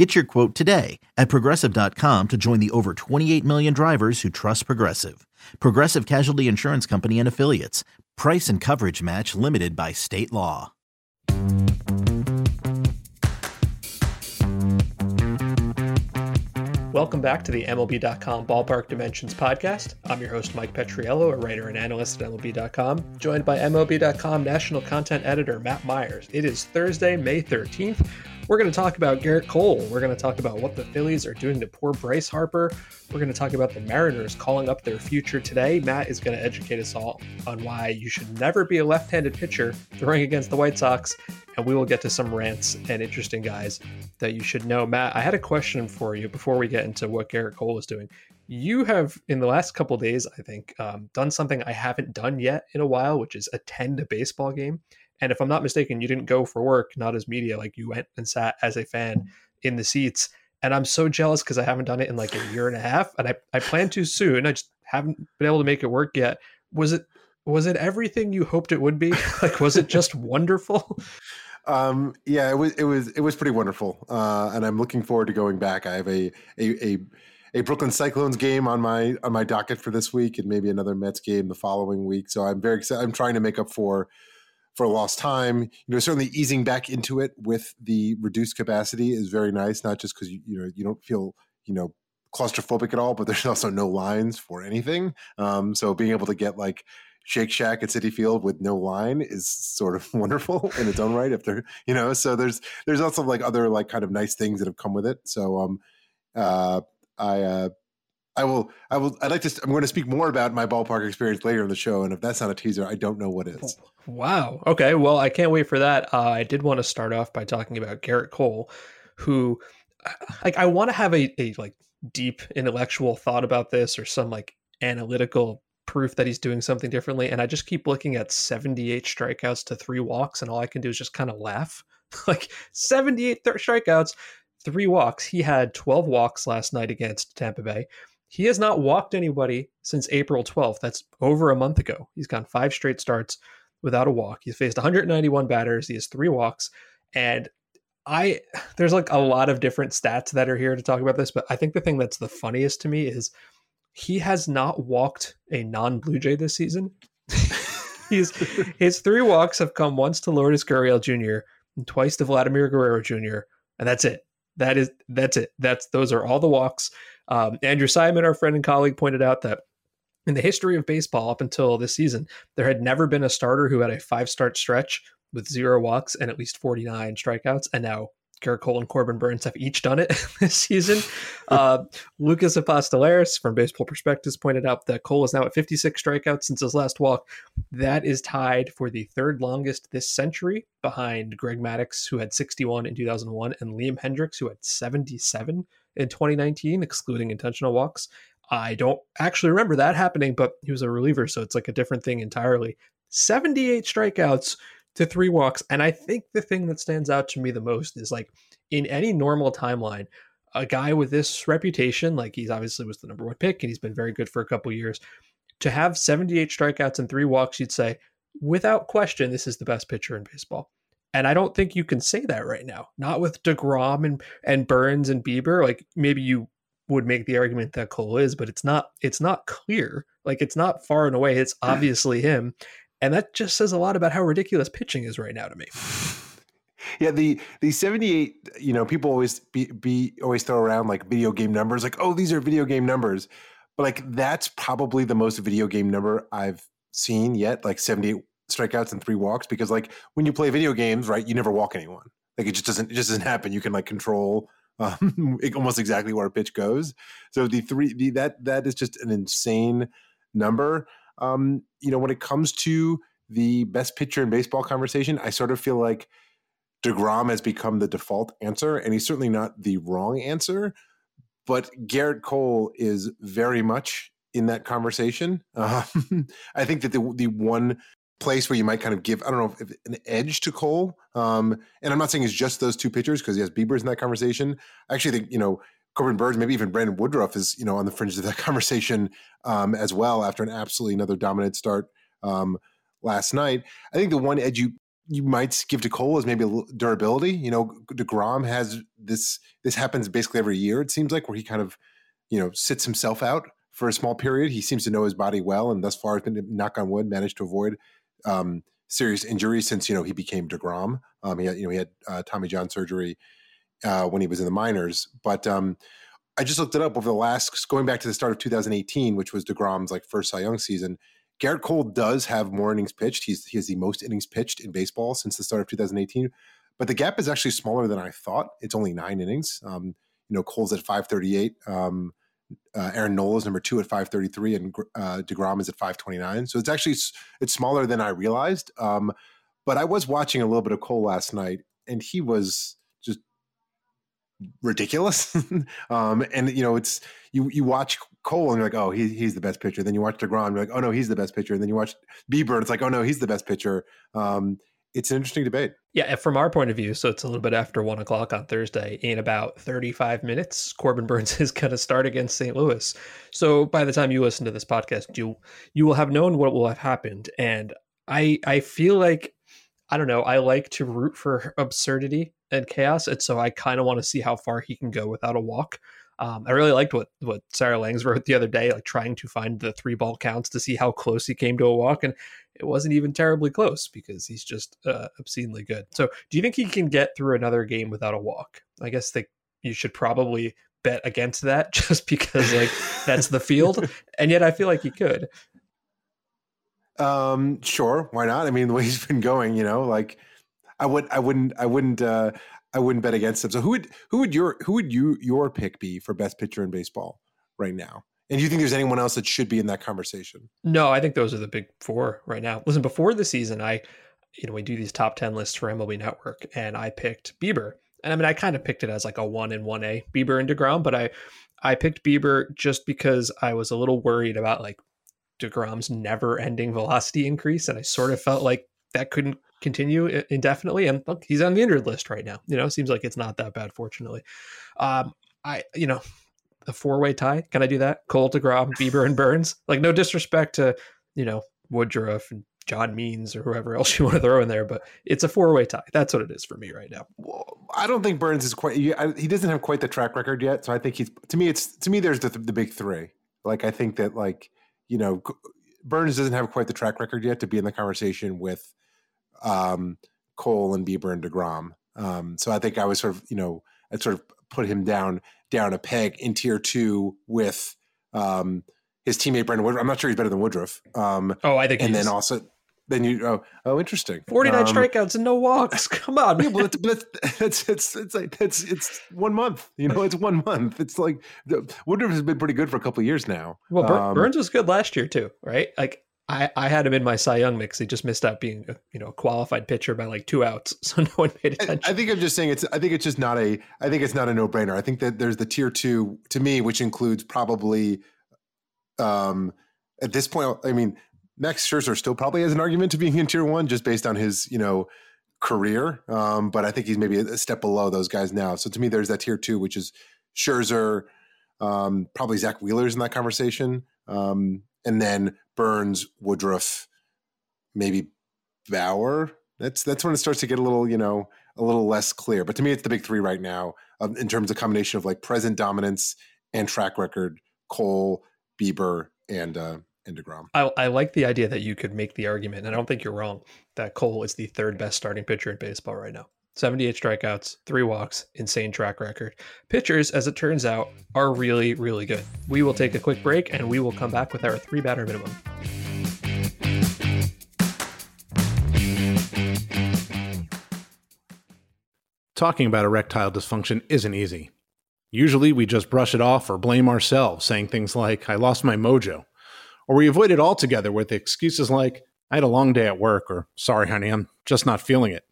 Get your quote today at progressive.com to join the over 28 million drivers who trust Progressive. Progressive Casualty Insurance Company and Affiliates. Price and coverage match limited by state law. Welcome back to the MLB.com Ballpark Dimensions podcast. I'm your host, Mike Petriello, a writer and analyst at MLB.com, joined by MLB.com national content editor Matt Meyers. It is Thursday, May 13th. We're going to talk about Gerrit Cole. We're going to talk about what the Phillies are doing to poor Bryce Harper. We're going to talk about the Mariners calling up their future today. Matt is going to educate us all on why you should never be a left handed pitcher throwing against the White Sox. And we will get to some rants and interesting guys that you should know. Matt, I had a question for you before we get into what Gerrit Cole is doing. You have, in the last couple days, I think, um, done something I haven't done yet in a while, which is attend a baseball game. And if I'm not mistaken, you didn't go for work, not as media. Like you went and sat as a fan in the seats. And I'm so jealous because I haven't done it in like a year and a half, and I, I plan to soon. I just haven't been able to make it work yet. Was it was it everything you hoped it would be? like was it just wonderful? Um, yeah, it was it was it was pretty wonderful, uh, and I'm looking forward to going back. I have a a, a a Brooklyn Cyclones game on my on my docket for this week, and maybe another Mets game the following week. So I'm very excited. I'm trying to make up for for lost time. You know, certainly easing back into it with the reduced capacity is very nice. Not just because you you know you don't feel you know claustrophobic at all, but there's also no lines for anything. Um, so being able to get like Shake Shack at Citi Field with no line is sort of wonderful in its own right. If they're you know, so there's there's also like other like kind of nice things that have come with it. So um, uh, I uh, I will. I will. I'd like to. I'm going to speak more about my ballpark experience later in the show, and if that's not a teaser, I don't know what is. Wow. Okay. Well, I can't wait for that. Uh, I did want to start off by talking about Gerrit Cole, who, like, I want to have a, a like deep intellectual thought about this or some like analytical proof that he's doing something differently, and I just keep looking at 78 strikeouts to three walks, and all I can do is just kind of laugh. like 78 th- strikeouts, three walks. He had 12 walks last night against Tampa Bay. He has not walked anybody since April 12th. That's over a month ago. He's gone five straight starts without a walk. He's faced 191 batters. He has three walks. And I, there's like a lot of different stats that are here to talk about this, but I think the thing that's the funniest to me is he has not walked a non Blue Jay this season. He's, his three walks have come once to Lourdes Gurriel Jr. and twice to Vladimir Guerrero Jr. And that's it. That is that's it. That's those are all the walks. Um, Andrew Simon, our friend and colleague, pointed out that in the history of baseball up until this season, there had never been a starter who had a five start stretch with zero walks and at least 49 strikeouts. And now Gerrit Cole and Corbin Burnes have each done it this season. Uh, Lucas Apostoleris from Baseball Prospectus pointed out that Cole is now at 56 strikeouts since his last walk. That is tied for the third longest this century behind Greg Maddux, who had 61 in 2001, and Liam Hendriks, who had 77 in 2019, excluding intentional walks. I don't actually remember that happening, but he was a reliever, so it's like a different thing entirely. 78 strikeouts to three walks. And I think the thing that stands out to me the most is like in any normal timeline, a guy with this reputation, like he's obviously was the number one pick and he's been very good for a couple years, to have 78 strikeouts and three walks, you'd say, without question, this is the best pitcher in baseball. And I don't think you can say that right now. Not with DeGrom and, and Burnes and Bieber. Like maybe you would make the argument that Cole is, but it's not it's not clear. Like it's not far and away. It's obviously him. And that just says a lot about how ridiculous pitching is right now to me. Yeah, the the 78, you know, people always be, be always throw around like video game numbers, like, oh, these are video game numbers. But like that's probably the most video game number I've seen yet, like 78 strikeouts and three walks. Because like when you play video games, right, you never walk anyone. Like it just doesn't it just doesn't happen. You can like control um, almost exactly where a pitch goes. So the three the, that that is just an insane number. Um, you know, when it comes to the best pitcher in baseball conversation, I sort of feel like DeGrom has become the default answer, and he's certainly not the wrong answer. But Gerrit Cole is very much in that conversation. Uh, I think that the the one place where you might kind of give I don't know if, an edge to Cole, um, and I'm not saying it's just those two pitchers because he has Bieber's in that conversation. I actually think you know Corbin Burnes, maybe even Brandon Woodruff is you know on the fringes of that conversation um, as well after an absolutely another dominant start um, last night. I think the one edge you you might give to Cole is maybe durability. You know, Degrom has this. This happens basically every year. It seems like where he kind of you know sits himself out for a small period. He seems to know his body well, and thus far has been knock on wood managed to avoid um, serious injury since you know he became Degrom. Um, he had you know he had uh, Tommy John surgery uh, when he was in the minors, but um, I just looked it up over the last going back to the start of 2018, which was Degrom's like first Cy Young season. Gerrit Cole does have more innings pitched. He's he has the most innings pitched in baseball since the start of 2018, but the gap is actually smaller than I thought. It's only nine innings. Um, you know, Cole's at 538. Um, uh, Aaron Nola is number two at 533, and uh, Degrom is at 529. So it's actually it's smaller than I realized. Um, but I was watching a little bit of Cole last night, and he was just ridiculous. um, and you know, it's you you watch Cole and you're like, oh, he, he's the best pitcher. Then you watch Degrom, you're like, oh no, he's the best pitcher. And then you watch Bieber, and it's like, oh no, he's the best pitcher. Um, it's an interesting debate. Yeah, from our point of view, so it's a little bit after one o'clock on Thursday. In about 35 minutes, Corbin Burnes is going to start against St. Louis. So by the time you listen to this podcast, you you will have known what will have happened. And I I feel like I don't know. I like to root for absurdity and chaos, and so I kind of want to see how far he can go without a walk. Um, I really liked what what Sarah Langs wrote the other day, like trying to find the three ball counts to see how close he came to a walk, and it wasn't even terribly close because he's just uh, obscenely good. So, do you think he can get through another game without a walk? I guess that you should probably bet against that just because like that's the field, and yet I feel like he could. Um, sure, why not? I mean, the way he's been going, you know, like I would, I wouldn't, I wouldn't. uh I wouldn't bet against him. So who would who would your who would you your pick be for best pitcher in baseball right now? And do you think there's anyone else that should be in that conversation? No, I think those are the big four right now. Listen, before the season, I you know we do these top ten lists for MLB Network, and I picked Bieber. And I mean, I kind of picked it as like a one and one A Bieber and Degrom, but I I picked Bieber just because I was a little worried about like Degrom's never ending velocity increase, and I sort of felt like that couldn't continue indefinitely. And look, he's on the injured list right now. You know, seems like it's not that bad, fortunately. Um, I, you know, the four way tie. Can I do that? Cole, DeGrom, Bieber, and Burnes. Like, no disrespect to, you know, Woodruff and John Means or whoever else you want to throw in there, but it's a four way tie. That's what it is for me right now. Well, I don't think Burnes is quite. He doesn't have quite the track record yet, so I think he's. To me, it's to me. There's the the big three. Like I think that like you know Burnes doesn't have quite the track record yet to be in the conversation with um, Cole and Bieber and Degrom. Um, so I think I was sort of, you know, I sort of put him down down a peg in tier two with um, his teammate Brandon Woodruff. I'm not sure he's better than Woodruff. Um, oh, I think, and then also then you oh oh interesting. 49 um, strikeouts and no walks. Come on. Yeah, well it's, it's, it's it's like it's it's one month you know it's one month. It's like Woodruff has been pretty good for a couple years now. Well um, Burnes was good last year too right? Like I, I had him in my Cy Young mix. He just missed out being a you know a qualified pitcher by like two outs, so no one paid attention. I, I think I'm just saying it's. I think it's just not a. I think it's not a no brainer. I think that there's the tier two to me, which includes probably, um, at this point, I mean, Max Scherzer still probably has an argument to being in tier one just based on his you know career. Um, but I think he's maybe a step below those guys now. So to me, there's that tier two, which is Scherzer, um, probably Zack Wheeler's in that conversation. Um, and then Burnes, Woodruff, maybe Bauer. That's that's when it starts to get a little, you know, a little less clear. But to me, it's the big three right now um, in terms of combination of like present dominance and track record. Cole, Bieber, and uh, and Degrom. I, I like the idea that you could make the argument, and I don't think you're wrong, that Cole is the third best starting pitcher in baseball right now. 78 strikeouts, three walks, insane track record. Pitchers, as it turns out, are really, really good. We will take a quick break and we will come back with our three batter minimum. Talking about erectile dysfunction isn't easy. Usually we just brush it off or blame ourselves, saying things like, I lost my mojo. Or we avoid it altogether with excuses like, I had a long day at work, or sorry, honey, I'm just not feeling it.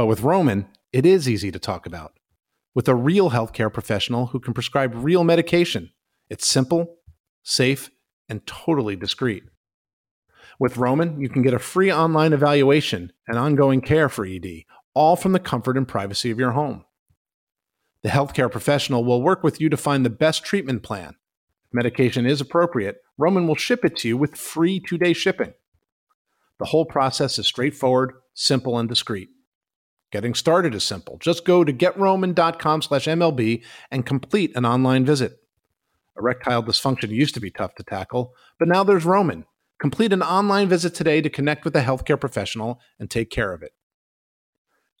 But with Roman, it is easy to talk about. With a real healthcare professional who can prescribe real medication, it's simple, safe, and totally discreet. With Roman, you can get a free online evaluation and ongoing care for ED, all from the comfort and privacy of your home. The healthcare professional will work with you to find the best treatment plan. If medication is appropriate, Roman will ship it to you with free two day shipping. The whole process is straightforward, simple, and discreet. Getting started is simple. Just go to getroman.com slash MLB and complete an online visit. Erectile dysfunction used to be tough to tackle, but now there's Roman. Complete an online visit today to connect with a healthcare professional and take care of it.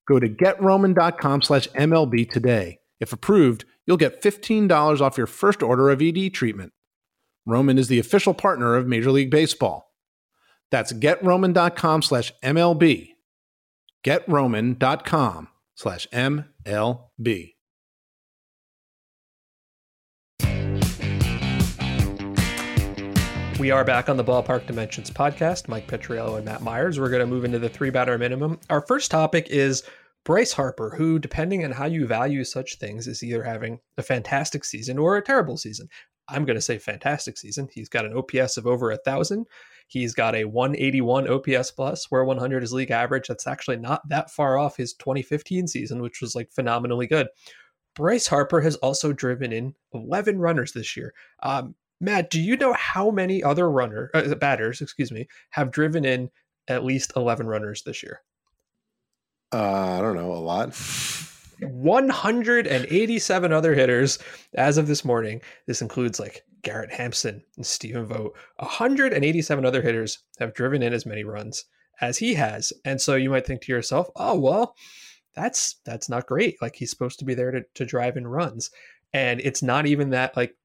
Go to getroman.com slash MLB today. If approved, you'll get $15 off your first order of ED treatment. Roman is the official partner of Major League Baseball. That's getroman.com slash MLB. Getroman.com slash MLB. We are back on the Ballpark Dimensions podcast. Mike Petriello and Matt Meyers. We're going to move into the three batter minimum. Our first topic is Bryce Harper, who, depending on how you value such things, is either having a fantastic season or a terrible season. I'm going to say fantastic season. He's got an OPS of over a thousand. He's got a 181 OPS plus, where 100 is league average. That's actually not that far off his 2015 season, which was like phenomenally good. Bryce Harper has also driven in 11 runners this year. Um, Matt, do you know how many other runner uh, batters, excuse me, have driven in at least 11 runners this year? Uh, I don't know, a lot. 187 other hitters as of this morning. This includes like Garrett Hampson and Stephen Vogt. 187 other hitters have driven in as many runs as he has. And so you might think to yourself, oh well, that's that's not great. Like he's supposed to be there to, to drive in runs. And it's not even that like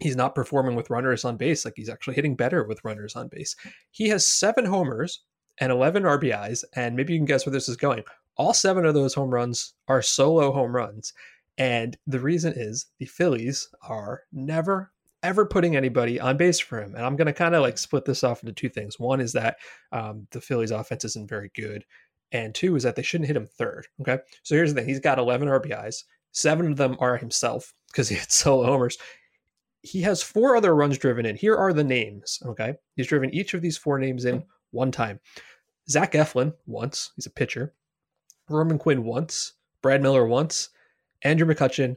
he's not performing with runners on base. Like he's actually hitting better with runners on base. He has seven homers and 11 RBIs. And maybe you can guess where this is going. All seven of those home runs are solo home runs. And the reason is the Phillies are never, ever putting anybody on base for him. And I'm going to kind of like split this off into two things. One is that um, the Phillies offense isn't very good. And two is that they shouldn't hit him third. Okay. So here's the thing he's got 11 RBIs, seven of them are himself because he had solo homers he has four other runs driven in. Here are the names. Okay. He's driven each of these four names in one time. Zach Eflin once. He's a pitcher. Roman Quinn once. Brad Miller once. Andrew McCutchen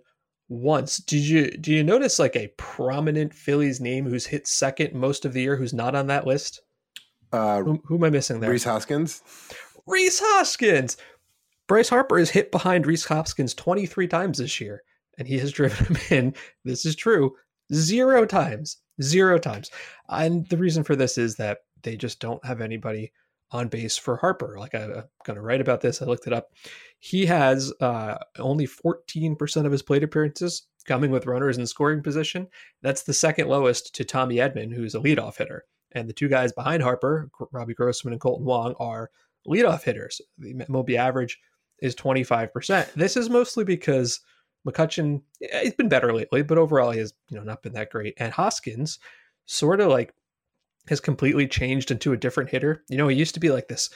once. Did you do you notice like a prominent Phillies name who's hit second most of the year who's not on that list? Uh, who, who am I missing there? Rhys Hoskins. Rhys Hoskins. Bryce Harper is hit behind Rhys Hoskins 23 times this year, and he has driven him in. This is true Zero times. Zero times. And the reason for this is that they just don't have anybody on base for Harper. Like I, am going to write about this. I looked it up. He has uh, only 14% of his plate appearances coming with runners in scoring position. That's the second lowest to Tommy Edman, who's a leadoff hitter. And the two guys behind Harper, Robbie Grossman and Kolten Wong, are leadoff hitters. The MLB average is 25%. This is mostly because McCutchen, he's been better lately, but overall he has you know not been that great. And Hoskins sort of like has completely changed into a different hitter. You know, he used to be like this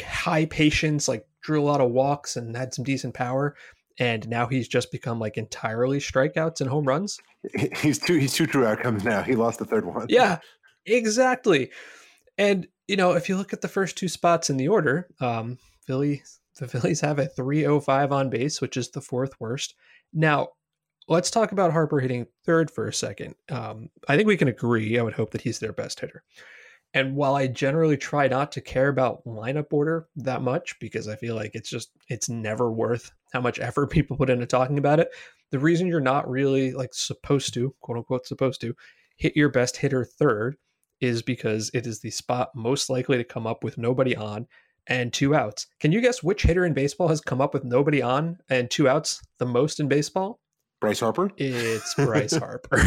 high patience, like drew a lot of walks and had some decent power. And now he's just become like entirely strikeouts and home runs. He's two he's two true outcomes now. He lost the third one. Yeah, exactly. And you know, if you look at the first two spots in the order, um, Philly the Phillies have a 305 on base, which is the fourth worst. Now, let's talk about Harper hitting third for a second. Um, I think we can agree. I would hope that he's their best hitter. And while I generally try not to care about lineup order that much because I feel like it's just it's never worth how much effort people put into talking about it, the reason you're not really like supposed to, quote unquote supposed to, hit your best hitter third is because it is the spot most likely to come up with nobody on and two outs. Can you guess which hitter in baseball has come up with nobody on and two outs the most in baseball? Bryce Harper? It's Bryce Harper.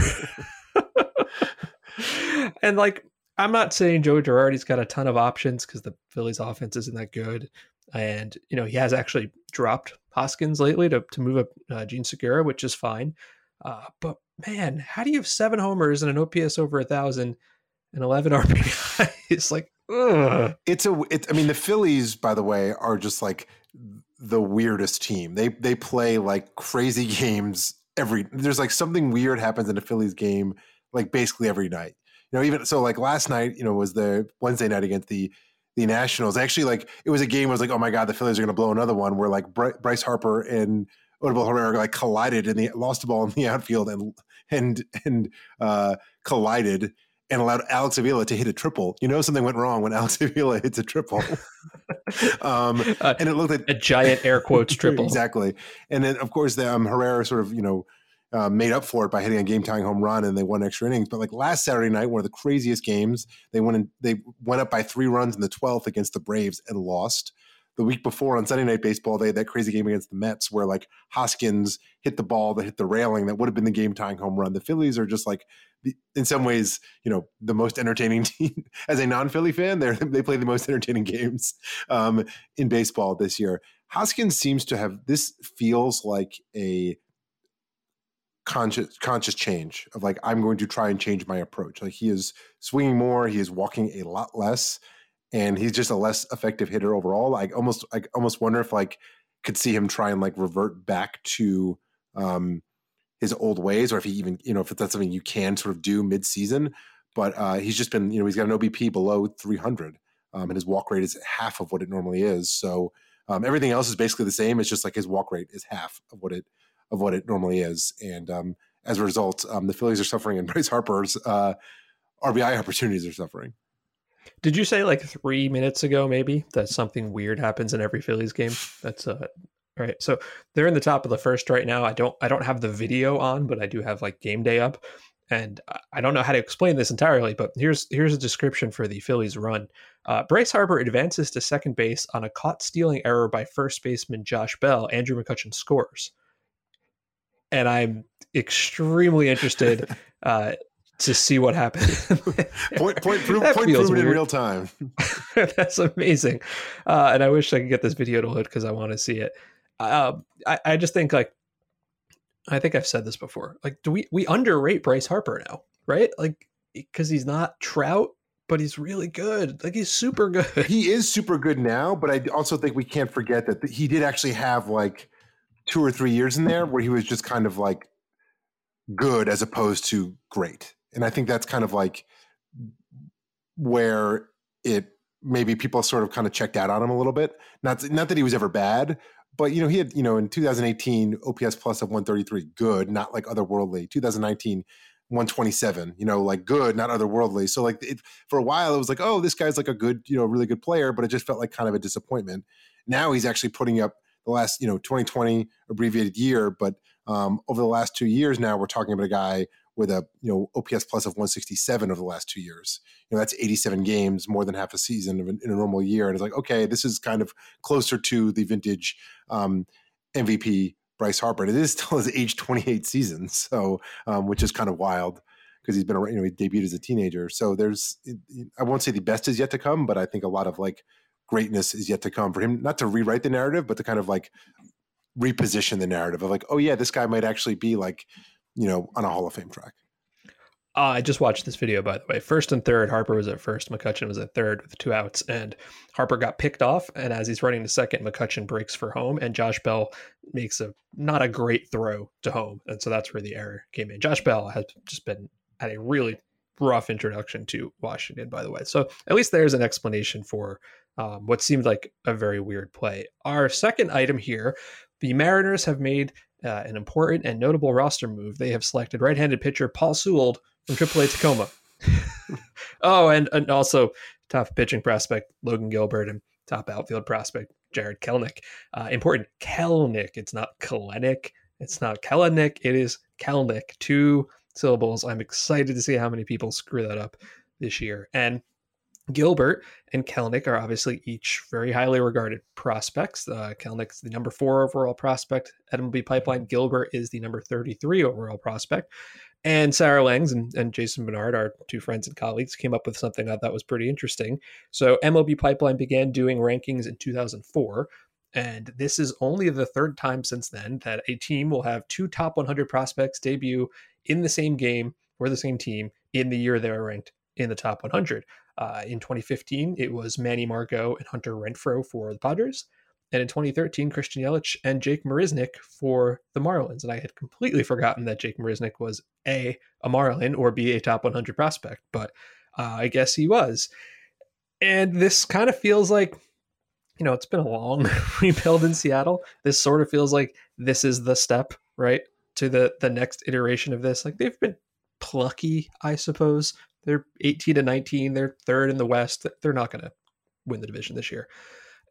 and like, I'm not saying Joe Girardi's got a ton of options because the Phillies offense isn't that good. And, you know, he has actually dropped Hoskins lately to, to move up uh, Jean Segura, which is fine. Uh, but man, how do you have seven homers and an OPS over a thousand and 11 it's like, Ugh. It's a. It, I mean, the Phillies, by the way, are just like the weirdest team. They they play like crazy games every. There's like something weird happens in a Phillies game, like basically every night. you know, even so, like last night, you know, was the Wednesday night against the the Nationals. Actually, like it was a game. I was like, oh my god, the Phillies are going to blow another one. Where like Bryce Harper and Odubel Herrera like collided and they lost the ball in the outfield and and and uh, collided and allowed Alex Avila to hit a triple. You know, something went wrong when Alex Avila hits a triple. um, uh, and it looked like a giant air quotes triple. exactly. And then, of course, the um, Herrera sort of, you know, uh, made up for it by hitting a game tying home run and they won extra innings. But like last Saturday night, one of the craziest games, they went in, they went up by three runs in the 12th against the Braves and lost. The week before on Sunday Night Baseball, they had that crazy game against the Mets where like Hoskins hit the ball that hit the railing that would have been the game tying home run. The Phillies are just like in some ways, you know, the most entertaining team. As a non-Philly fan, they they play the most entertaining games um, in baseball this year. Hoskins seems to have this feels like a conscious conscious change of like I'm going to try and change my approach. Like he is swinging more, he is walking a lot less, and he's just a less effective hitter overall. I almost I almost wonder if like could see him try and like revert back to um his old ways, or if he even, you know, if that's something you can sort of do mid-season. But uh, he's just been, you know, he's got an OBP below 300, um, and his walk rate is half of what it normally is. So um, everything else is basically the same. It's just like his walk rate is half of what it of what it normally is, and um, as a result, um, the Phillies are suffering, and Bryce Harper's uh, RBI opportunities are suffering. Did you say like three minutes ago, maybe that something weird happens in every Phillies game? That's uh, right. So they're in the top of the first right now. I don't i don't have the video on but i do have like game day up. And i don't know how to explain this entirely but here's here's a description for the phillies run. Uh, bryce harper advances to second base on a caught stealing error by first baseman josh bell. Andrew mccutchen scores. And i'm extremely interested uh, to see what happened. point, point, prove, point proven in real time. That's amazing. Uh, and I wish I could get this video to load because I want to see it uh, I, I just think like I think I've said this before. Like, do we we underrate Bryce Harper now, right? Like, because he's not Trout, but he's really good. Like, he's super good. He is super good now, but I also think we can't forget that he did actually have like two or three years in there where he was just kind of like good as opposed to great, and I think that's kind of like where it maybe people sort of kind of checked out on him a little bit. Not not that he was ever bad, but you know he had you know in 2018 OPS plus of 133, good, not like otherworldly. 2019 127, you know, like good, not otherworldly. So like it, for a while it was like, oh, this guy's like a good, you know, really good player, but it just felt like kind of a disappointment. Now he's actually putting up the last, you know, 2020 abbreviated year, but um, over the last two years now we're talking about a guy with a you know OPS plus of 167 over the last two years. You know that's 87 games, more than half a season in a normal year. And it's like, okay, this is kind of closer to the vintage um, MVP Bryce Harper. It is still his age 28 season, so um, which is kind of wild because he's been you know he debuted as a teenager. So there's I won't say the best is yet to come, but I think a lot of like greatness is yet to come for him. Not to rewrite the narrative, but to kind of like reposition the narrative of like, oh yeah, this guy might actually be like you know, on a Hall of Fame track. Uh, I just watched this video, by the way. First and third, Harper was at first. McCutchen was at third with two outs, and Harper got picked off. And as he's running to second, McCutchen breaks for home, and Josh Bell makes a not a great throw to home, and so that's where the error came in. Josh Bell has just been at a really rough introduction to Washington, by the way. So at least there's an explanation for um, what seemed like a very weird play. Our second item here: the Mariners have made uh, an important and notable roster move, they have selected right-handed pitcher Paul Sewald from AAA Tacoma. oh, and, and also top pitching prospect Logan Gilbert and top outfield prospect Jarred Kelenic. Uh, important, Kelenic. It's not Kelenic. It's not Kelenic. It is Kelenic. Two syllables. I'm excited to see how many people screw that up this year. And Gilbert and Kelenic are obviously each very highly regarded prospects. Uh, Kelenic's the number four overall prospect at MLB Pipeline. Gilbert is the number 33 overall prospect. And Sarah Langs and, and Jason Bernard, our two friends and colleagues, came up with something I thought was pretty interesting. So MLB Pipeline began doing rankings in 2004. And this is only the third time since then that a team will have two top 100 prospects debut in the same game for the same team in the year they were ranked in the top 100. Uh, in 2015, it was Manny Margot and Hunter Renfroe for the Padres. and in 2013, Christian Yelich and Jake Marisnick for the Marlins. And I had completely forgotten that Jake Marisnick was A, a Marlin, or B, a top 100 prospect, but uh, I guess he was. And this kind of feels like, you know, it's been a long rebuild in Seattle. This sort of feels like this is the step, right, to the the next iteration of this. Like they've been plucky, I suppose. They're 18 to 19. They're third in the West. They're not going to win the division this year.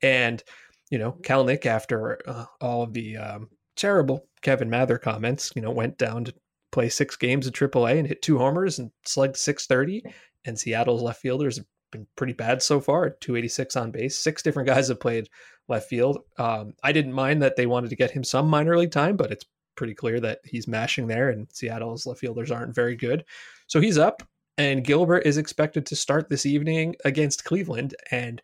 And, you know, Kelenic, after uh, all of the um, terrible Kevin Mather comments, you know, went down to play six games at AAA and hit two homers and slugged 630. And Seattle's left fielders have been pretty bad so far 286 on base. Six different guys have played left field. Um, I didn't mind that they wanted to get him some minor league time, but it's pretty clear that he's mashing there, and Seattle's left fielders aren't very good. So he's up, and Gilbert is expected to start this evening against Cleveland. And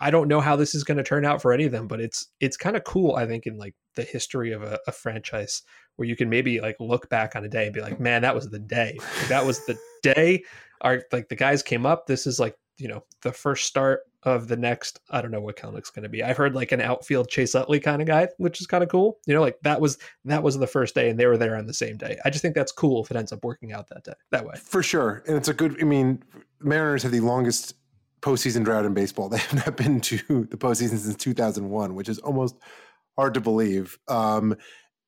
I don't know how this is going to turn out for any of them, but it's it's kind of cool, I think, in like the history of a, a, franchise where you can maybe like look back on a day and be like, man, that was the day. Like, that was the day. Our like the guys came up. This is like you know the first start of the next i don't know what Kelenic's going to be. I've heard like an outfield chase utley kind of guy which is kind of cool. You know like that was that was the first day and they were there on the same day. I just think that's cool if it ends up working out that day that way. For sure and it's a good i mean mariners have the longest postseason drought in baseball. They have not been to the postseason since 2001 which is almost hard to believe. Um,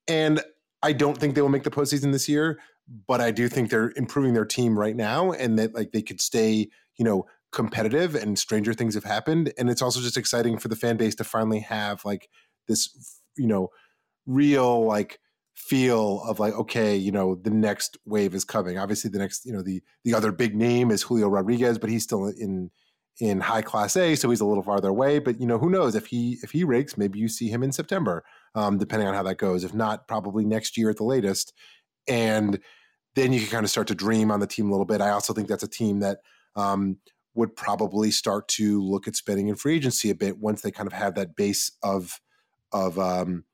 and i don't think they will make the postseason this year but i do think they're improving their team right now and that like they could stay you know competitive and stranger things have happened and it's also just exciting for the fan base to finally have like this you know real like feel of like okay you know the next wave is coming. Obviously the next you know the the other big name is Julio Rodriguez but he's still in in high class A so he's a little farther away. But you know who knows? If he if he rakes maybe you see him in September um, depending on how that goes. If not probably next year at the latest. And then you can kind of start to dream on the team a little bit. I also think that's a team that um, would probably start to look at spending in free agency a bit once they kind of have that base of of um,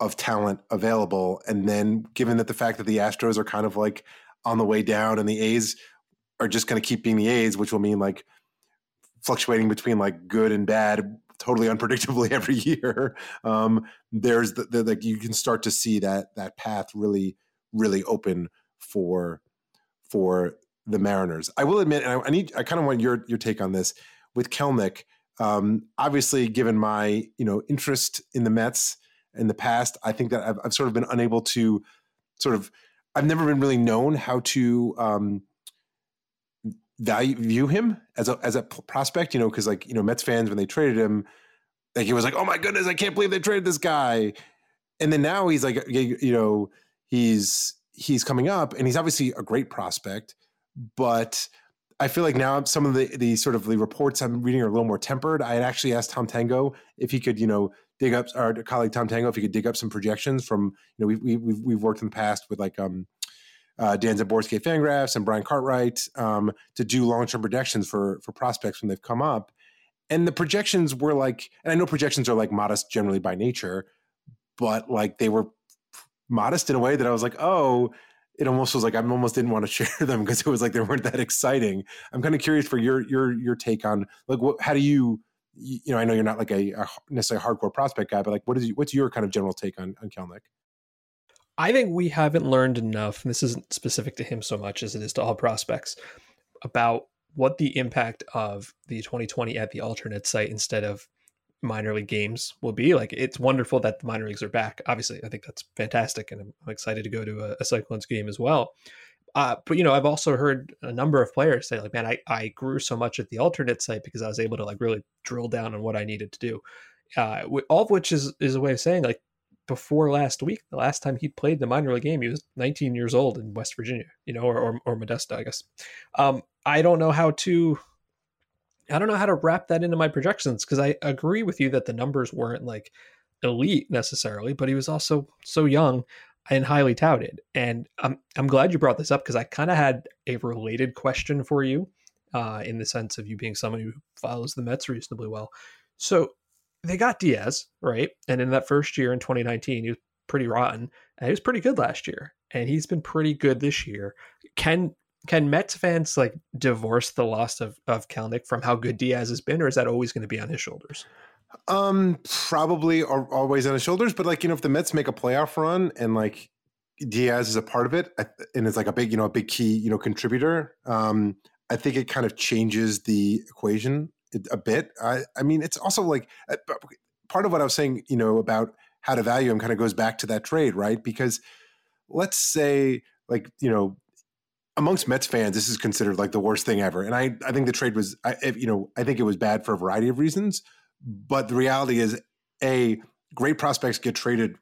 of talent available. And then, given that the fact that the Astros are kind of like on the way down, and the A's are just going to keep being the A's, which will mean like fluctuating between like good and bad, totally unpredictably every year. Um, there's the, the like you can start to see that that path really really open for for the Mariners. I will admit, and I, I need, I kind of want your your take on this with Kelenic. Um, obviously, given my you know interest in the Mets in the past, I think that I've, I've sort of been unable to sort of. I've never been really known how to um, value view him as a as a prospect. You know, because like you know Mets fans when they traded him, like he was like, oh my goodness, I can't believe they traded this guy, and then now he's like, you know, he's he's coming up, and he's obviously a great prospect but I feel like now some of the the sort of the reports I'm reading are a little more tempered. I had actually asked Tom Tango if he could, you know, dig up our colleague Tom Tango if he could dig up some projections from, you know, we, we, we've we've worked in the past with like um, uh, Dan Szymborski at Fangraphs and Brian Cartwright um, to do long term projections for for prospects when they've come up, and the projections were like, and I know projections are like modest generally by nature, but like they were modest in a way that I was like, oh, it almost was like I almost didn't want to share them because it was like they weren't that exciting. I'm kind of curious for your your your take on like what how do you you know I know you're not like a, a necessarily hardcore prospect guy, but like what is what's your kind of general take on on Kelenic? I think we haven't learned enough, and this isn't specific to him so much as it is to all prospects, about what the impact of the 2020 at the alternate site instead of minor league games will be. Like it's wonderful that the minor leagues are back. Obviously, I think that's fantastic, and I'm, excited to go to a, a Cyclones game as well. Uh, but you know, I've also heard a number of players say, like, "Man, I, I grew so much at the alternate site because I was able to like really drill down on what I needed to do." Uh, all of which is is a way of saying like before last week, the last time he played the minor league game, he was 19 years old in West Virginia, you know, or or, or Modesto, I guess. Um, I don't know how to I don't know how to wrap that into my projections because I agree with you that the numbers weren't like elite necessarily, but he was also so young and highly touted. And I'm I'm glad you brought this up because I kind of had a related question for you, uh, in the sense of you being someone who follows the Mets reasonably well. So they got Diaz right, and in that first year in 2019, he was pretty rotten, and he was pretty good last year, and he's been pretty good this year. Can can Mets fans like divorce the loss of of Kelenic from how good Diaz has been, or is that always going to be on his shoulders? Um, probably are always on his shoulders, but like you know, if the Mets make a playoff run and like Diaz is a part of it, and is like a big you know a big key you know contributor, um, I think it kind of changes the equation a bit. I I mean, it's also like uh, part of what I was saying, you know, about how to value him kind of goes back to that trade, right? Because let's say like you know amongst Mets fans, this is considered like the worst thing ever. And I, I think the trade was, I, you know, I think it was bad for a variety of reasons. But the reality is, a great prospects get traded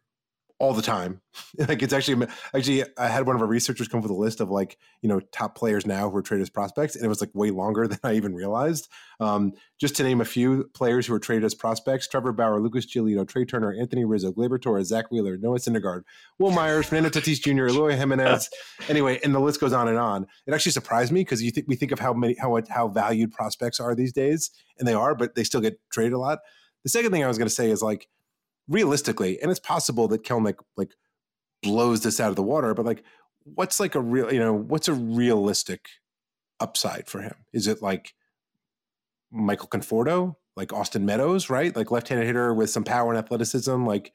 all the time. like it's actually actually I had one of our researchers come with a list of like you know top players now who are traded as prospects, and it was like way longer than I even realized. Um, just to name a few players who are traded as prospects: Trevor Bauer, Lucas Giolito, Trea Turner, Anthony Rizzo, Gleyber Torres, Zack Wheeler, Noah Syndergaard, Wil Myers, Fernando Tatis Jr., Eloy Jimenez. anyway, and the list goes on and on. It actually surprised me because you think we think of how many how how valued prospects are these days, and they are, but they still get traded a lot. The second thing I was going to say is like realistically, and it's possible that Kelenic like blows this out of the water, but like, what's like a real, you know, what's a realistic upside for him? Is it like Michael Conforto, like Austin Meadows, right? Like left-handed hitter with some power and athleticism, like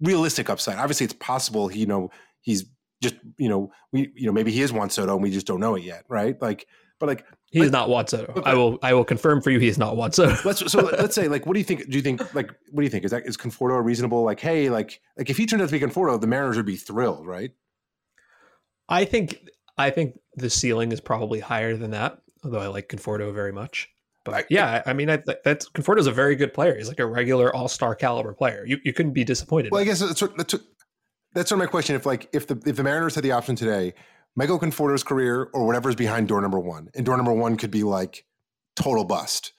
realistic upside. Obviously, it's possible. He, you know, he's just, you know, we, you know, maybe he is Juan Soto and we just don't know it yet, right? Like, but like He's not Juan Soto. I will I will confirm for you he's not Juan Soto. let's so let's say like what do you think? Do you think like what do you think? Is that is Conforto a reasonable like hey like like if he turned out to be Conforto, the Mariners would be thrilled, right? I think I think the ceiling is probably higher than that. Although I like Conforto very much. But I, yeah, I mean, I, that's Conforto's a very good player. He's like a regular All Star caliber player. You you couldn't be disappointed. Well, I guess that's that's, that's sort of my question. If like if the if the Mariners had the option today, Michael Conforto's career or whatever's behind door number one. And door number one could be like total bust.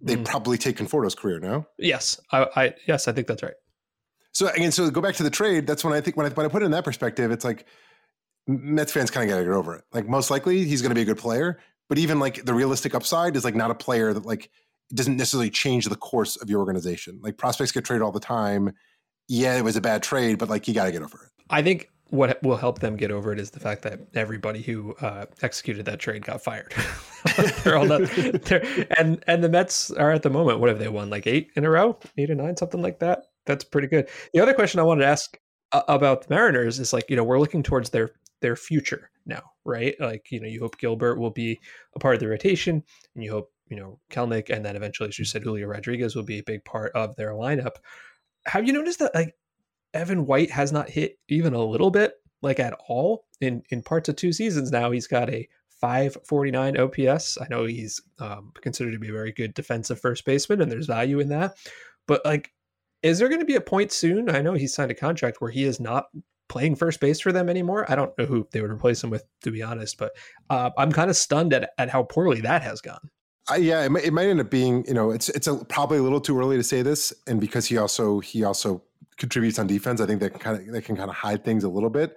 They'd mm. probably take Conforto's career, no? Yes. I, I, yes, I think that's right. So again, so go back to the trade. That's when I think when I when I put it in that perspective, it's like Mets fans kind of got to get over it. Like most likely he's going to be a good player, but even like the realistic upside is like not a player that like doesn't necessarily change the course of your organization. Like prospects get traded all the time. Yeah, it was a bad trade, but like you got to get over it. I think what will help them get over it is the fact that everybody who uh, executed that trade got fired. they're all not, they're, and and the Mets are at the moment. What have they won? Like eight in a row, eight or nine, something like that. That's pretty good. The other question I wanted to ask uh, about the Mariners is like you know we're looking towards their their future now, right? Like you know you hope Gilbert will be a part of the rotation, and you hope you know Kelenic, and then eventually, as you said, Julio Rodriguez will be a big part of their lineup. Have you noticed that like Evan White has not hit even a little bit, like at all, in in parts of two seasons now. He's got a 549 OPS. I know he's um, considered to be a very good defensive first baseman, and there's value in that. But like, is there going to be a point soon? I know he signed a contract where he is not playing first base for them anymore. I don't know who they would replace him with, to be honest. But uh, I'm kind of stunned at at how poorly that has gone. Uh, yeah, it might, it might end up being you know it's it's a, probably a little too early to say this, and because he also he also contributes on defense. I think that can kind of they can kind of hide things a little bit,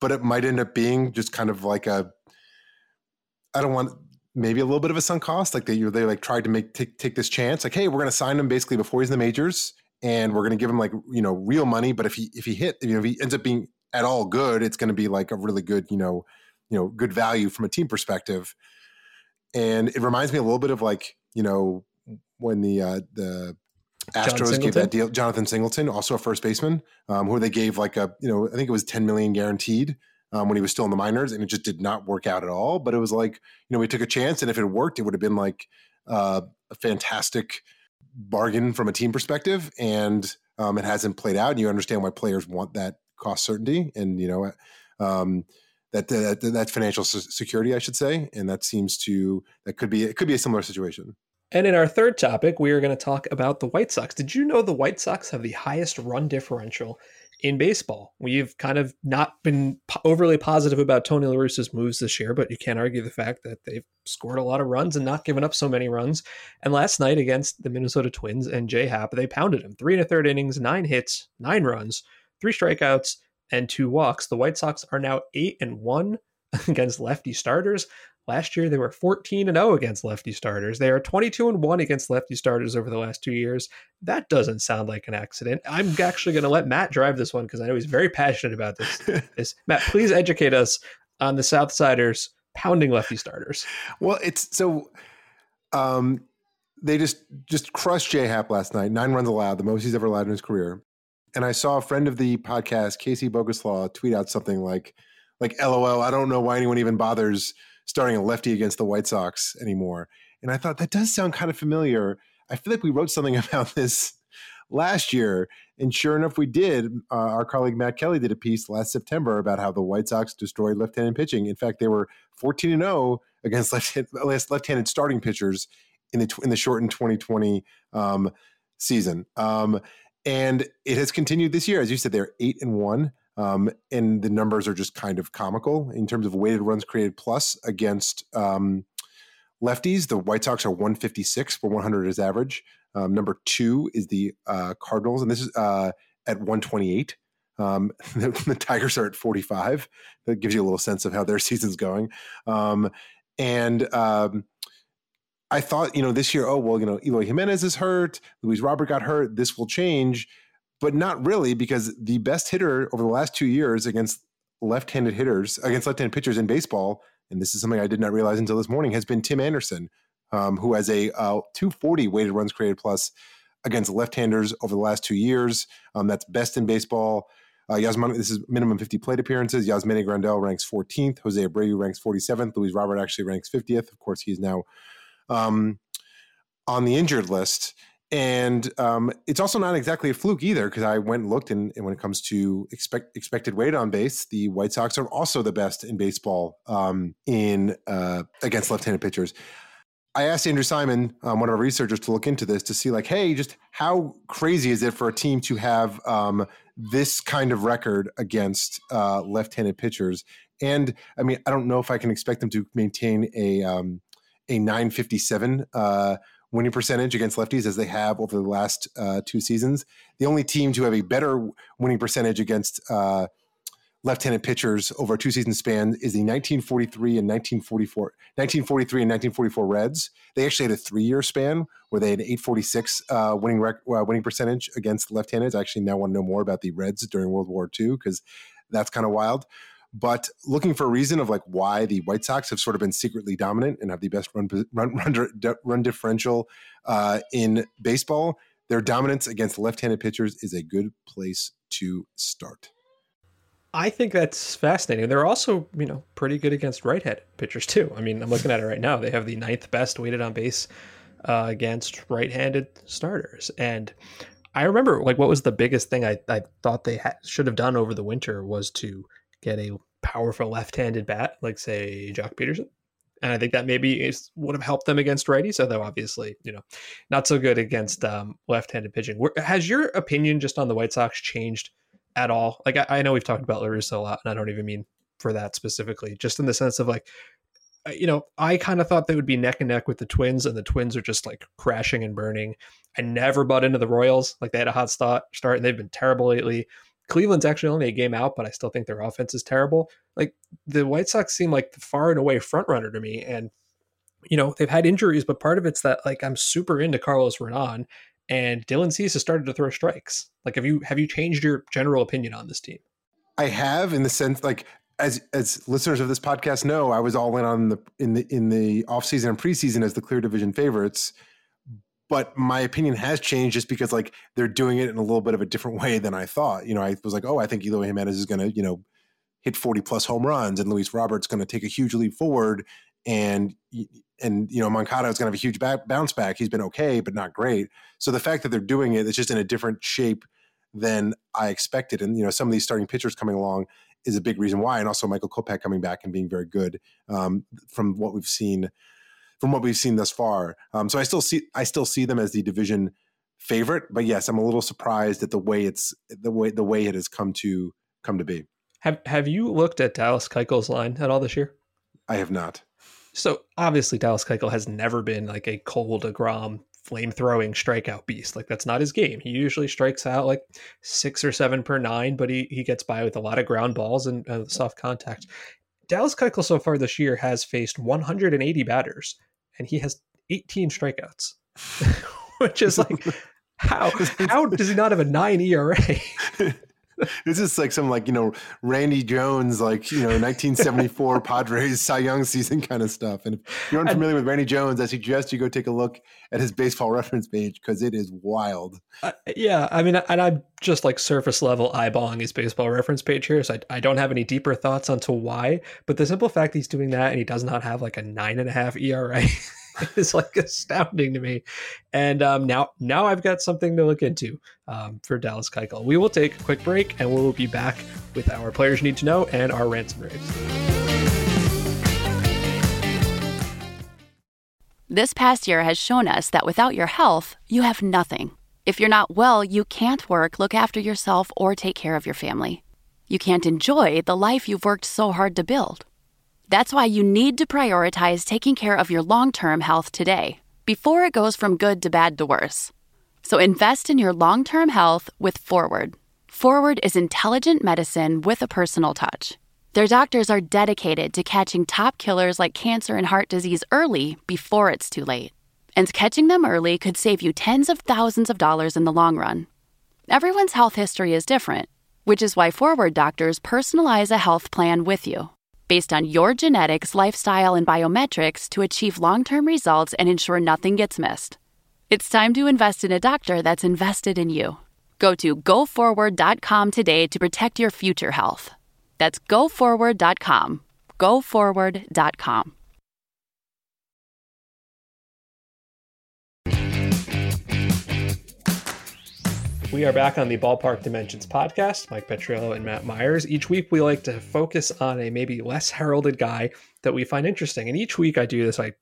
but it might end up being just kind of like a I don't want maybe a little bit of a sunk cost. Like they they like tried to make take take this chance. Like hey, we're going to sign him basically before he's in the majors, and we're going to give him like you know real money. But if he if he hit you know if he ends up being at all good, it's going to be like a really good you know you know good value from a team perspective. And it reminds me a little bit of like you know when the uh, the Astros gave that deal. Jonathan Singleton, also a first baseman, um, who they gave like a you know I think it was ten million guaranteed um, when he was still in the minors, and it just did not work out at all. But it was like you know we took a chance, and if it worked, it would have been like uh, a fantastic bargain from a team perspective, and um, it hasn't played out. And you understand why players want that cost certainty, and you know. Um, that, that that financial security, I should say, and that seems to that could be it could be a similar situation. And in our third topic, we are going to talk about the White Sox. Did you know the White Sox have the highest run differential in baseball? We've kind of not been overly positive about Tony La Russa's moves this year, but you can't argue the fact that they've scored a lot of runs and not given up so many runs. And last night against the Minnesota Twins and J Happ, they pounded him three and a third innings, nine hits, nine runs, three strikeouts, and two walks. The White Sox are now eight and one against lefty starters. Last year, they were 14 and 0 against lefty starters. They are 22 and 1 against lefty starters over the last two years. That doesn't sound like an accident. I'm actually going to let Matt drive this one because I know he's very passionate about this. this. Matt, please educate us on the Southsiders' pounding lefty starters. Well, it's so um, they just just crushed J Happ last night. Nine runs allowed, the most he's ever allowed in his career. And I saw a friend of the podcast, Casey Boguslaw, tweet out something like, like LOL, I don't know why anyone even bothers starting a lefty against the White Sox anymore. And I thought that does sound kind of familiar. I feel like we wrote something about this last year. And sure enough, we did. Uh, our colleague Matt Kelly did a piece last September about how the White Sox destroyed left-handed pitching. In fact, they were 14 and 0 against left left-handed starting pitchers in the in the shortened 2020 um, season. Um, and it has continued this year. As you said, they're eight and one. Um, and the numbers are just kind of comical in terms of weighted runs created plus against um, lefties. The White Sox are 156 for 100 as average. Um, number two is the uh, Cardinals, and this is uh, at 128. Um, the, the, Tigers are at 45. That gives you a little sense of how their season's going. Um, and um, I thought, you know, this year, oh, well, you know, Eloy Jimenez is hurt. Luis Robert got hurt. This will change. But not really, because the best hitter over the last two years against left handed hitters, against left handed pitchers in baseball, and this is something I did not realize until this morning, has been Tim Anderson, um, who has a uh, 240 weighted runs created plus against left handers over the last two years. Um, that's best in baseball. Uh, Yasmani, this is minimum 50 plate appearances. Yasmani Grandal ranks 14th. Jose Abreu ranks 47th. Luis Robert actually ranks 50th. Of course, he's now um, on the injured list. And um, it's also not exactly a fluke either, because I went and looked, and, and, when it comes to expect, expected weight on base, the White Sox are also the best in baseball um, in uh, against left-handed pitchers. I asked Andrew Simon, um, one of our researchers, to look into this to see, like, hey, just how crazy is it for a team to have um, this kind of record against uh, left-handed pitchers? And I mean, I don't know if I can expect them to maintain a um, a 957 uh, winning percentage against lefties as they have over the last uh, two seasons. The only team to have a better winning percentage against uh, left-handed pitchers over a two-season span is the 1943 and 1944, 1943 and 1944 Reds. They actually had a three-year span where they had 846 uh, winning rec- uh, winning percentage against left-handed. I actually now want to know more about the Reds during World War II because that's kind of wild. But looking for a reason of like why the White Sox have sort of been secretly dominant and have the best run run run, run differential uh, in baseball, their dominance against left-handed pitchers is a good place to start. I think that's fascinating. They're also, you know, pretty good against right-handed pitchers too. I mean, I'm looking at it right now. They have the ninth best weighted on base uh, against right-handed starters, and I remember like what was the biggest thing I, I thought they ha- should have done over the winter was to get a powerful left-handed bat like say Joc Pederson. And I think that maybe is, would have helped them against righties, although obviously, you know, not so good against um, left-handed pitching. Has your opinion just on the White Sox changed at all? Like I, I know we've talked about La Russa a lot, and I don't even mean for that specifically, just in the sense of like, you know, I kind of thought they would be neck and neck with the Twins, and the Twins are just like crashing and burning. I never bought into the Royals. Like they had a hot start, start, and they've been terrible lately. Cleveland's actually only a game out, but I still think their offense is terrible. Like the White Sox seem like the far and away front runner to me. And, you know, they've had injuries, but part of it's that like I'm super into Carlos Rodón and Dylan Cease has started to throw strikes. Like have you have you changed your general opinion on this team? I have in the sense like as as listeners of this podcast know, I was all in on the in the in the offseason and preseason as the clear division favorites but my opinion has changed just because like they're doing it in a little bit of a different way than I thought. You know, I was like, oh, I think Eloy Jimenez is going to, you know, hit 40 plus home runs and Luis Roberts going to take a huge leap forward and and you know Moncada is going to have a huge back, bounce back. He's been okay, but not great. So the fact that they're doing it, it's just in a different shape than I expected. And you know, some of these starting pitchers coming along is a big reason why, and also Michael Kopech coming back and being very good um, from what we've seen from what we've seen thus far. Um, so I still see I still see them as the division favorite, but yes, I'm a little surprised at the way it's the way the way it has come to come to be. Have Have you looked at Dallas Keuchel's line at all this year? I have not. So obviously, Dallas Keuchel has never been like a Cole Degrom flame throwing strikeout beast. Like that's not his game. He usually strikes out like six or seven per nine, but he he gets by with a lot of ground balls and uh, soft contact. Dallas Keuchel so far this year has faced 180 batters and he has 18 strikeouts, which is like how how does he not have a nine ERA? this is like some like you know Randy Jones like you know 1974 Padres Cy Young season kind of stuff. And if you're unfamiliar with Randy Jones, I suggest you go take a look at his baseball reference page because it is wild. Uh, yeah, I mean, and I'm just like surface level eyeballing his baseball reference page here, so I, I don't have any deeper thoughts onto why. But the simple fact he's doing that and he does not have like a nine and a half ERA is like astounding to me. And um, now, now I've got something to look into um, for Dallas Keuchel. We will take a quick break, and we'll be back with our players need to know and our ransom rates. This past year has shown us that without your health, you have nothing. If you're not well, you can't work, look after yourself, or take care of your family. You can't enjoy the life you've worked so hard to build. That's why you need to prioritize taking care of your long term health today, before it goes from good to bad to worse. So invest in your long term health with Forward. Forward is intelligent medicine with a personal touch. Their doctors are dedicated to catching top killers like cancer and heart disease early before it's too late. And catching them early could save you tens of thousands of dollars in the long run. Everyone's health history is different, which is why Forward doctors personalize a health plan with you based on your genetics, lifestyle, and biometrics to achieve long term results and ensure nothing gets missed. It's time to invest in a doctor that's invested in you. Go to goforward.com today to protect your future health. That's goforward.com. Goforward.com. We are back on the Ballpark Dimensions podcast. Mike Petriello and Matt Meyers. Each week, we like to focus on a maybe less heralded guy that we find interesting. And each week, I do this. I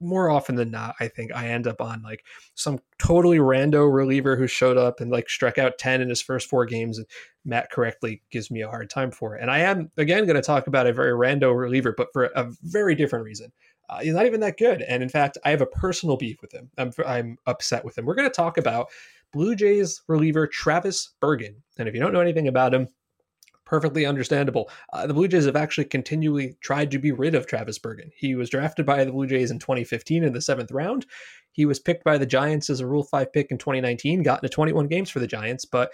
more often than not, I think I end up on like some totally rando reliever who showed up and like struck out 10 in his first four games. And Matt correctly gives me a hard time for it. And I am, again, going to talk about a very rando reliever, but for a very different reason. Uh, he's not even that good. And in fact, I have a personal beef with him. I'm, I'm upset with him. We're going to talk about Blue Jays reliever Travis Bergen. And if you don't know anything about him, perfectly understandable. Uh, the Blue Jays have actually continually tried to be rid of Travis Bergen. He was drafted by the Blue Jays in 2015 in the seventh round. He was picked by the Giants as a Rule 5 pick in 2019, got into 21 games for the Giants. But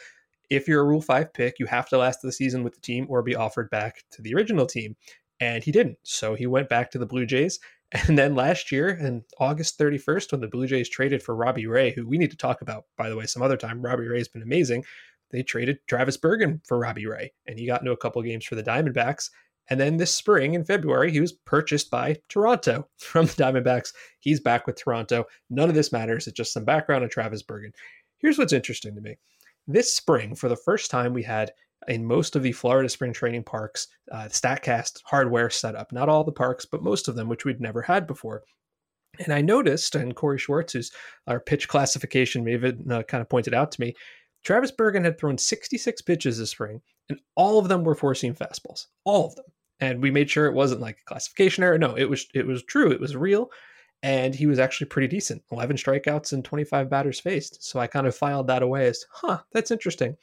if you're a Rule 5 pick, you have to last the season with the team or be offered back to the original team. And he didn't. So he went back to the Blue Jays. And then last year, in August 31st, when the Blue Jays traded for Robbie Ray, who we need to talk about, by the way, some other time, Robbie Ray has been amazing. They traded Travis Bergen for Robbie Ray, and he got into a couple games for the Diamondbacks. And then this spring in February, he was purchased by Toronto from the Diamondbacks. He's back with Toronto. None of this matters. It's just some background on Travis Bergen. Here's what's interesting to me. This spring, for the first time, we had in most of the Florida spring training parks, uh, StatCast hardware setup. Not all the parks, but most of them, which we'd never had before. And I noticed, and Cory Schwartz, who's our pitch classification maven, uh, kind of pointed out to me, Travis Bergen had thrown 66 pitches this spring, and all of them were four seam fastballs. All of them. And we made sure it wasn't like a classification error. No, it was it was true. It was real. And he was actually pretty decent. 11 strikeouts and 25 batters faced. So I kind of filed that away as, huh, that's interesting.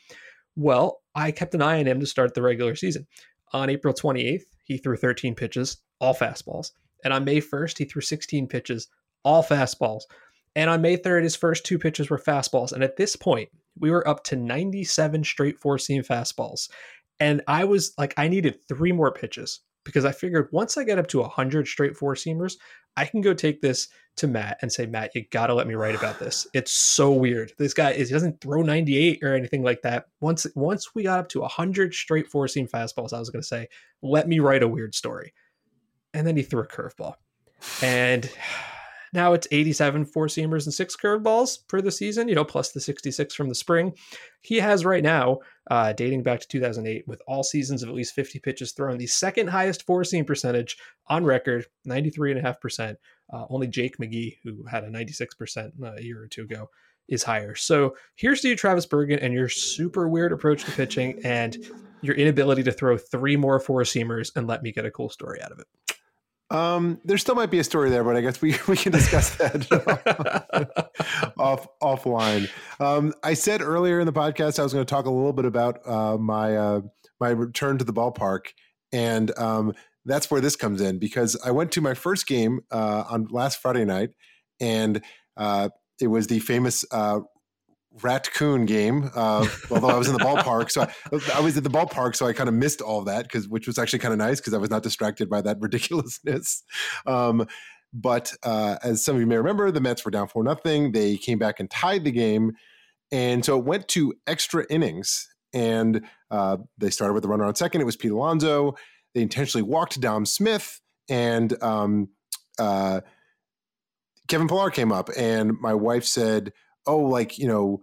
Well, I kept an eye on him to start the regular season. On April 28th, he threw 13 pitches, all fastballs. And on May 1st, he threw 16 pitches, all fastballs. And on May 3rd, his first two pitches were fastballs. And at this point, we were up to 97 straight four seam fastballs. And I was like, I needed three more pitches because I figured once I get up to 100 straight four seamers, I can go take this to Matt and say, Matt, you got to let me write about this. It's so weird. This guy is he doesn't throw 98 or anything like that. Once once we got up to 100 straight four seam fastballs, I was going to say, let me write a weird story. And then he threw a curveball. And now it's 87 four seamers and six curveballs for the season, you know, plus the 66 from the spring. He has right now, uh, dating back to 2008, with all seasons of at least 50 pitches thrown, the second highest four seam percentage on record, 93.5%. Uh, only Jake McGee, who had a 96% uh, a year or two ago, is higher. So here's to you, Travis Bergen, and your super weird approach to pitching and your inability to throw three more four seamers and let me get a cool story out of it. Um, there still might be a story there, but I guess we, we can discuss that off offline. Um, I said earlier in the podcast I was going to talk a little bit about uh, my uh, my return to the ballpark, and um, that's where this comes in because I went to my first game uh, on last Friday night, and uh, it was the famous uh, raccoon game. Uh, although I was in the ballpark, so I, I, was at the ballpark, so I kind of missed all that because, which was actually kind of nice because I was not distracted by that ridiculousness. Um, but uh, as some of you may remember, the Mets were down four nothing. They came back and tied the game, and so it went to extra innings. And uh, they started with the runner on second. It was Pete Alonso. They intentionally walked Dom Smith, and um, uh, Kevin Pillar came up, and my wife said, "Oh, like you know."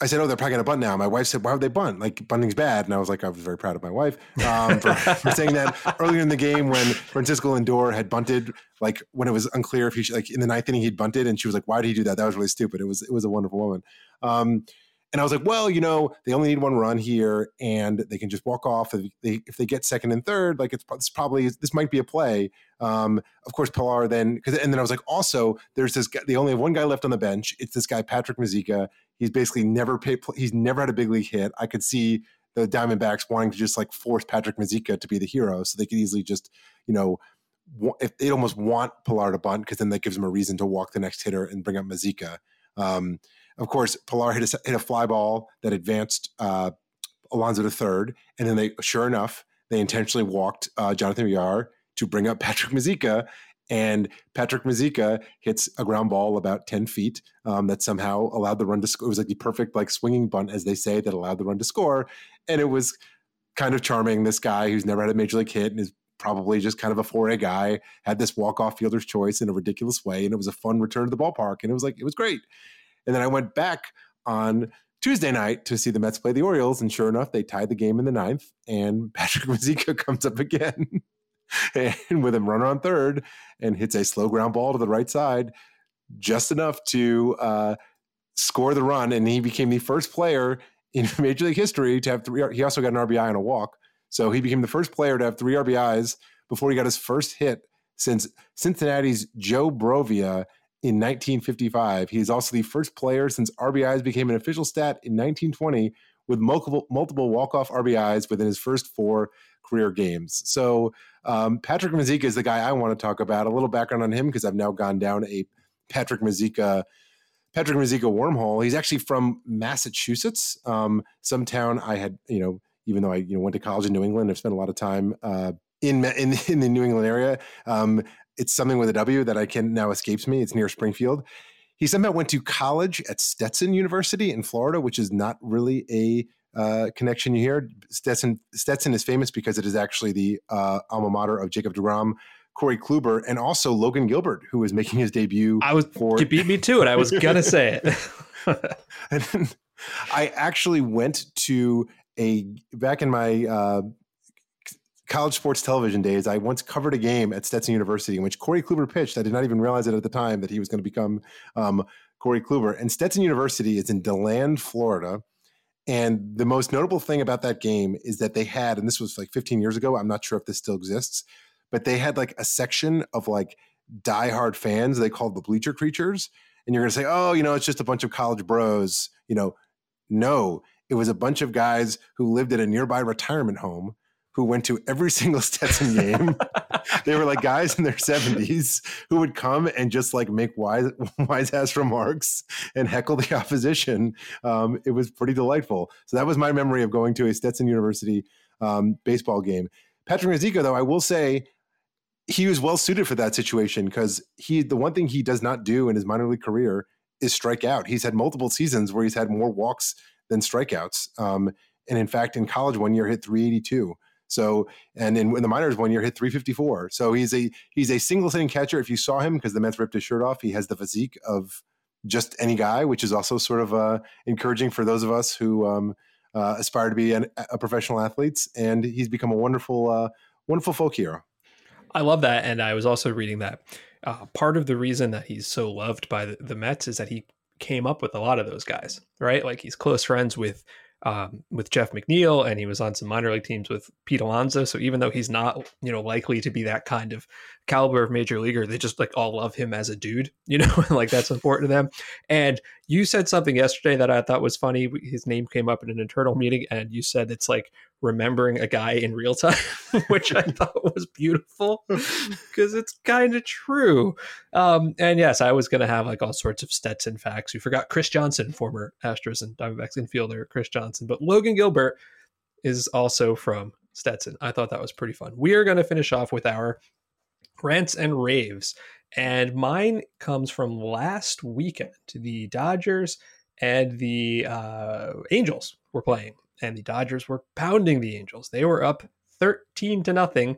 I said, "Oh, they're probably going to bunt now." My wife said, "Why would they bunt? Like bunting's bad." And I was like, I was very proud of my wife um, for, for, saying that earlier in the game when Francisco Lindor had bunted, like when it was unclear if he should, like in the ninth inning he'd bunted, and she was like, "Why did he do that? That was really stupid." It was it was a wonderful moment. Um, and I was like, well, you know, they only need one run here, and they can just walk off. If they if they get second and third, like it's, probably this might be a play. Um, of course, Pillar then because and then I was like, also there's this guy. They only have one guy left on the bench. It's this guy Patrick Mazeika. He's basically never paid. He's never had a big league hit. I could see the Diamondbacks wanting to just like force Patrick Mazeika to be the hero, so they could easily just you know if they almost want Pillar to bunt because then that gives them a reason to walk the next hitter and bring up Mazeika. Um, of course, Pillar hit a, hit a fly ball that advanced uh, Alonso to third, and then they, sure enough, they intentionally walked uh, Jonathan Villar to bring up Patrick Mazeika, and Patrick Mazeika hits a ground ball about 10 feet um, that somehow allowed the run to score. It was like the perfect like swinging bunt, as they say, that allowed the run to score. And it was kind of charming. This guy who's never had a major league hit and is probably just kind of a 4A guy had this walk-off fielder's choice in a ridiculous way. And it was a fun return to the ballpark. And it was like, it was great. And then I went back on Tuesday night to see the Mets play the Orioles, and sure enough, they tied the game in the ninth, and Patrick Mazeika comes up again, and with him runner on third, and hits a slow ground ball to the right side, just enough to uh, score the run, and he became the first player in Major League history to have three. He also got an RBI on a walk, so he became the first player to have three RBIs before he got his first hit since Cincinnati's Joe Brovia in 1955. He is also the first player since RBIs became an official stat in 1920 with multiple multiple walk-off RBIs within his first four career games. So um, Patrick Mazeika is the guy I want to talk about. A little background on him because I've now gone down a Patrick Mazeika Patrick Mazeika wormhole. He's actually from Massachusetts, um, some town I had you know even though I you know went to college in New England, I've spent a lot of time. Uh, in, in in the New England area, um, it's something with a W that I can now escapes me. It's near Springfield. He somehow went to college at Stetson University in Florida, which is not really a uh, connection you hear. Stetson Stetson is famous because it is actually the uh, alma mater of Jacob Degrom, Corey Kluber, and also Logan Gilbert, who is making his debut. I was for you beat me to it. I was gonna say it. and I actually went to a back in my uh, college sports television days, I once covered a game at Stetson University in which Corey Kluber pitched. I did not even realize it at the time that he was going to become um, Corey Kluber. And Stetson University is in DeLand, Florida. And the most notable thing about that game is that they had, and this was like 15 years ago, I'm not sure if this still exists, but they had like a section of like diehard fans they called the bleacher creatures. And you're going to say, oh, you know, it's just a bunch of college bros. You know, no, it was a bunch of guys who lived at a nearby retirement home who went to every single Stetson game. they were like guys in their 70s who would come and just like make wise wise ass remarks and heckle the opposition. Um, it was pretty delightful. So that was my memory of going to a Stetson University um, baseball game. Patrick Mazeika, though, I will say he was well suited for that situation because he the one thing he does not do in his minor league career is strike out. He's had multiple seasons where he's had more walks than strikeouts. Um, and in fact, in college, one year hit 382. So, and in, in the minors one year hit 354. So he's a he's a single hitting catcher. If you saw him, because the Mets ripped his shirt off, he has the physique of just any guy, which is also sort of uh, encouraging for those of us who um, uh, aspire to be an, a professional athletes. And he's become a wonderful, uh, wonderful folk hero. I love that, and I was also reading that uh, part of the reason that he's so loved by the, the Mets is that he came up with a lot of those guys, right? Like he's close friends with um, with Jeff McNeil, and he was on some minor league teams with Pete Alonso. So even though he's not, you know, likely to be that kind of caliber of major leaguer, they just like all love him as a dude, you know, like that's important to them. And you said something yesterday that I thought was funny. His name came up in an internal meeting, and you said it's like remembering a guy in real time, which I thought was beautiful because it's kind of true. Um, and yes, I was going to have like all sorts of Stetson facts. We forgot Chris Johnson, former Astros and Diamondbacks infielder Chris Johnson, but Logan Gilbert is also from Stetson. I thought that was pretty fun. We are going to finish off with our rants and raves. And mine comes from last weekend. The Dodgers and the uh, Angels were playing, and the Dodgers were pounding the Angels. They were up 13 to nothing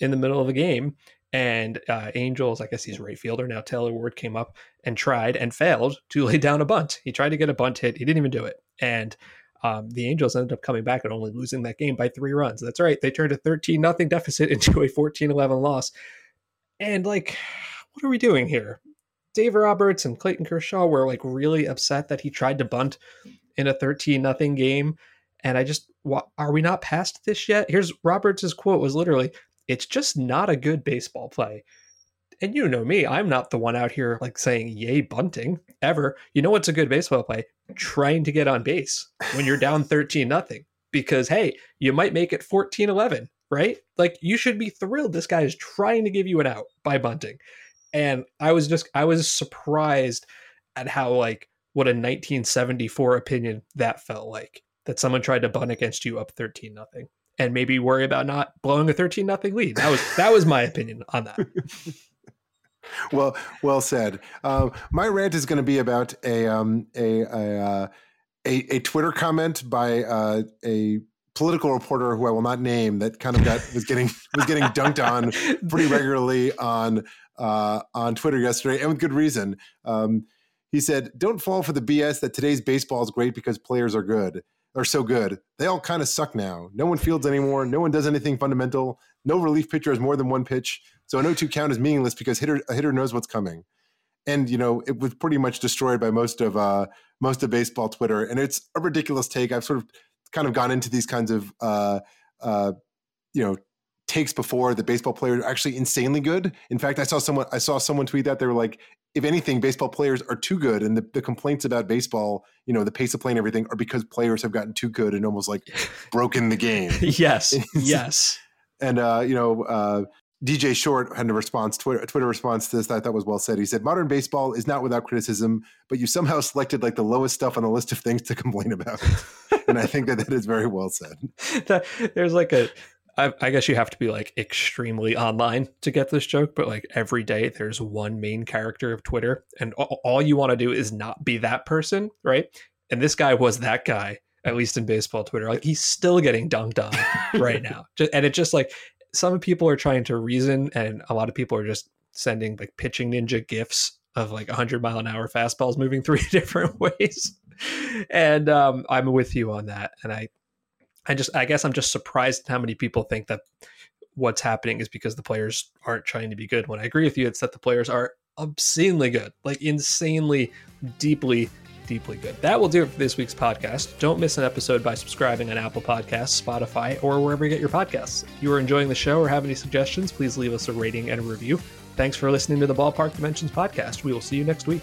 in the middle of the game. And uh, Angels, I guess he's right fielder now. Taylor Ward came up and tried and failed to lay down a bunt. He tried to get a bunt hit. He didn't even do it. And um, the Angels ended up coming back and only losing that game by three runs. That's right. They turned a 13 nothing deficit into a 14 11 loss. And like, what are we doing here? Dave Roberts and Clayton Kershaw were like really upset that he tried to bunt in a 13 nothing game. And I just, are we not past this yet? Here's Roberts' quote was literally, it's just not a good baseball play. And you know me, I'm not the one out here like saying yay bunting ever. You know what's a good baseball play? Trying to get on base when you're down 13 nothing because hey, you might make it 14-11, right? Like you should be thrilled this guy is trying to give you an out by bunting. And I was just I was surprised at how like what a 1974 opinion that felt like that someone tried to bunt against you up 13 nothing and maybe worry about not blowing a 13 nothing lead. That was that was my opinion on that. well, well said. Um, my rant is going to be about a um, a a, uh, a, a Twitter comment by uh, a political reporter who I will not name that kind of got was getting was getting dunked on pretty regularly on uh, on Twitter yesterday, and with good reason. Um, he said, "Don't fall for the BS that today's baseball is great because players are good." Are so good. They all kind of suck now. No one fields anymore. No one does anything fundamental. No relief pitcher has more than one pitch. So an 0-2 count is meaningless because hitter, a hitter knows what's coming. And you know it was pretty much destroyed by most of uh, most of baseball Twitter, and it's a ridiculous take. I've sort of kind of gone into these kinds of uh, uh, you know takes before the baseball players are actually insanely good. In fact, I saw someone I saw someone tweet that they were like, if anything, baseball players are too good, and the, the complaints about baseball, you know, the pace of play and everything, are because players have gotten too good and almost like broken the game. yes, yes. And uh, you know, uh, DJ Short had a response, Twitter, a Twitter response to this that I thought was well said. He said, "Modern baseball is not without criticism, but you somehow selected like the lowest stuff on the list of things to complain about." and I think that that is very well said. There's like a I, I, guess you have to be like extremely online to get this joke, but like every day there's one main character of Twitter, and all, all you want to do is not be that person, right? And this guy was that guy, at least in baseball Twitter. Like he's still getting dunked on right now, and it just like some people are trying to reason, and a lot of people are just sending like pitching ninja gifs of like 100 mile an hour fastballs moving three different ways. And um, I'm with you on that, and I I just I guess I'm just surprised how many people think that what's happening is because the players aren't trying to be good. When I agree with you, it's that the players are obscenely good, like insanely, deeply, deeply good. That will do it for this week's podcast. Don't miss an episode by subscribing on Apple Podcasts, Spotify, or wherever you get your podcasts. If you are enjoying the show or have any suggestions, please leave us a rating and a review. Thanks for listening to the Ballpark Dimensions podcast. We will see you next week.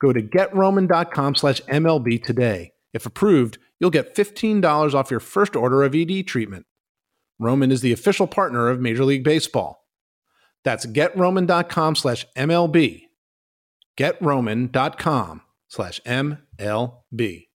Go to getroman.com slash MLB today. If approved, you'll get $15 off your first order of ED treatment. Roman is the official partner of Major League Baseball. That's getroman.com slash MLB. Getroman.com slash MLB. LB.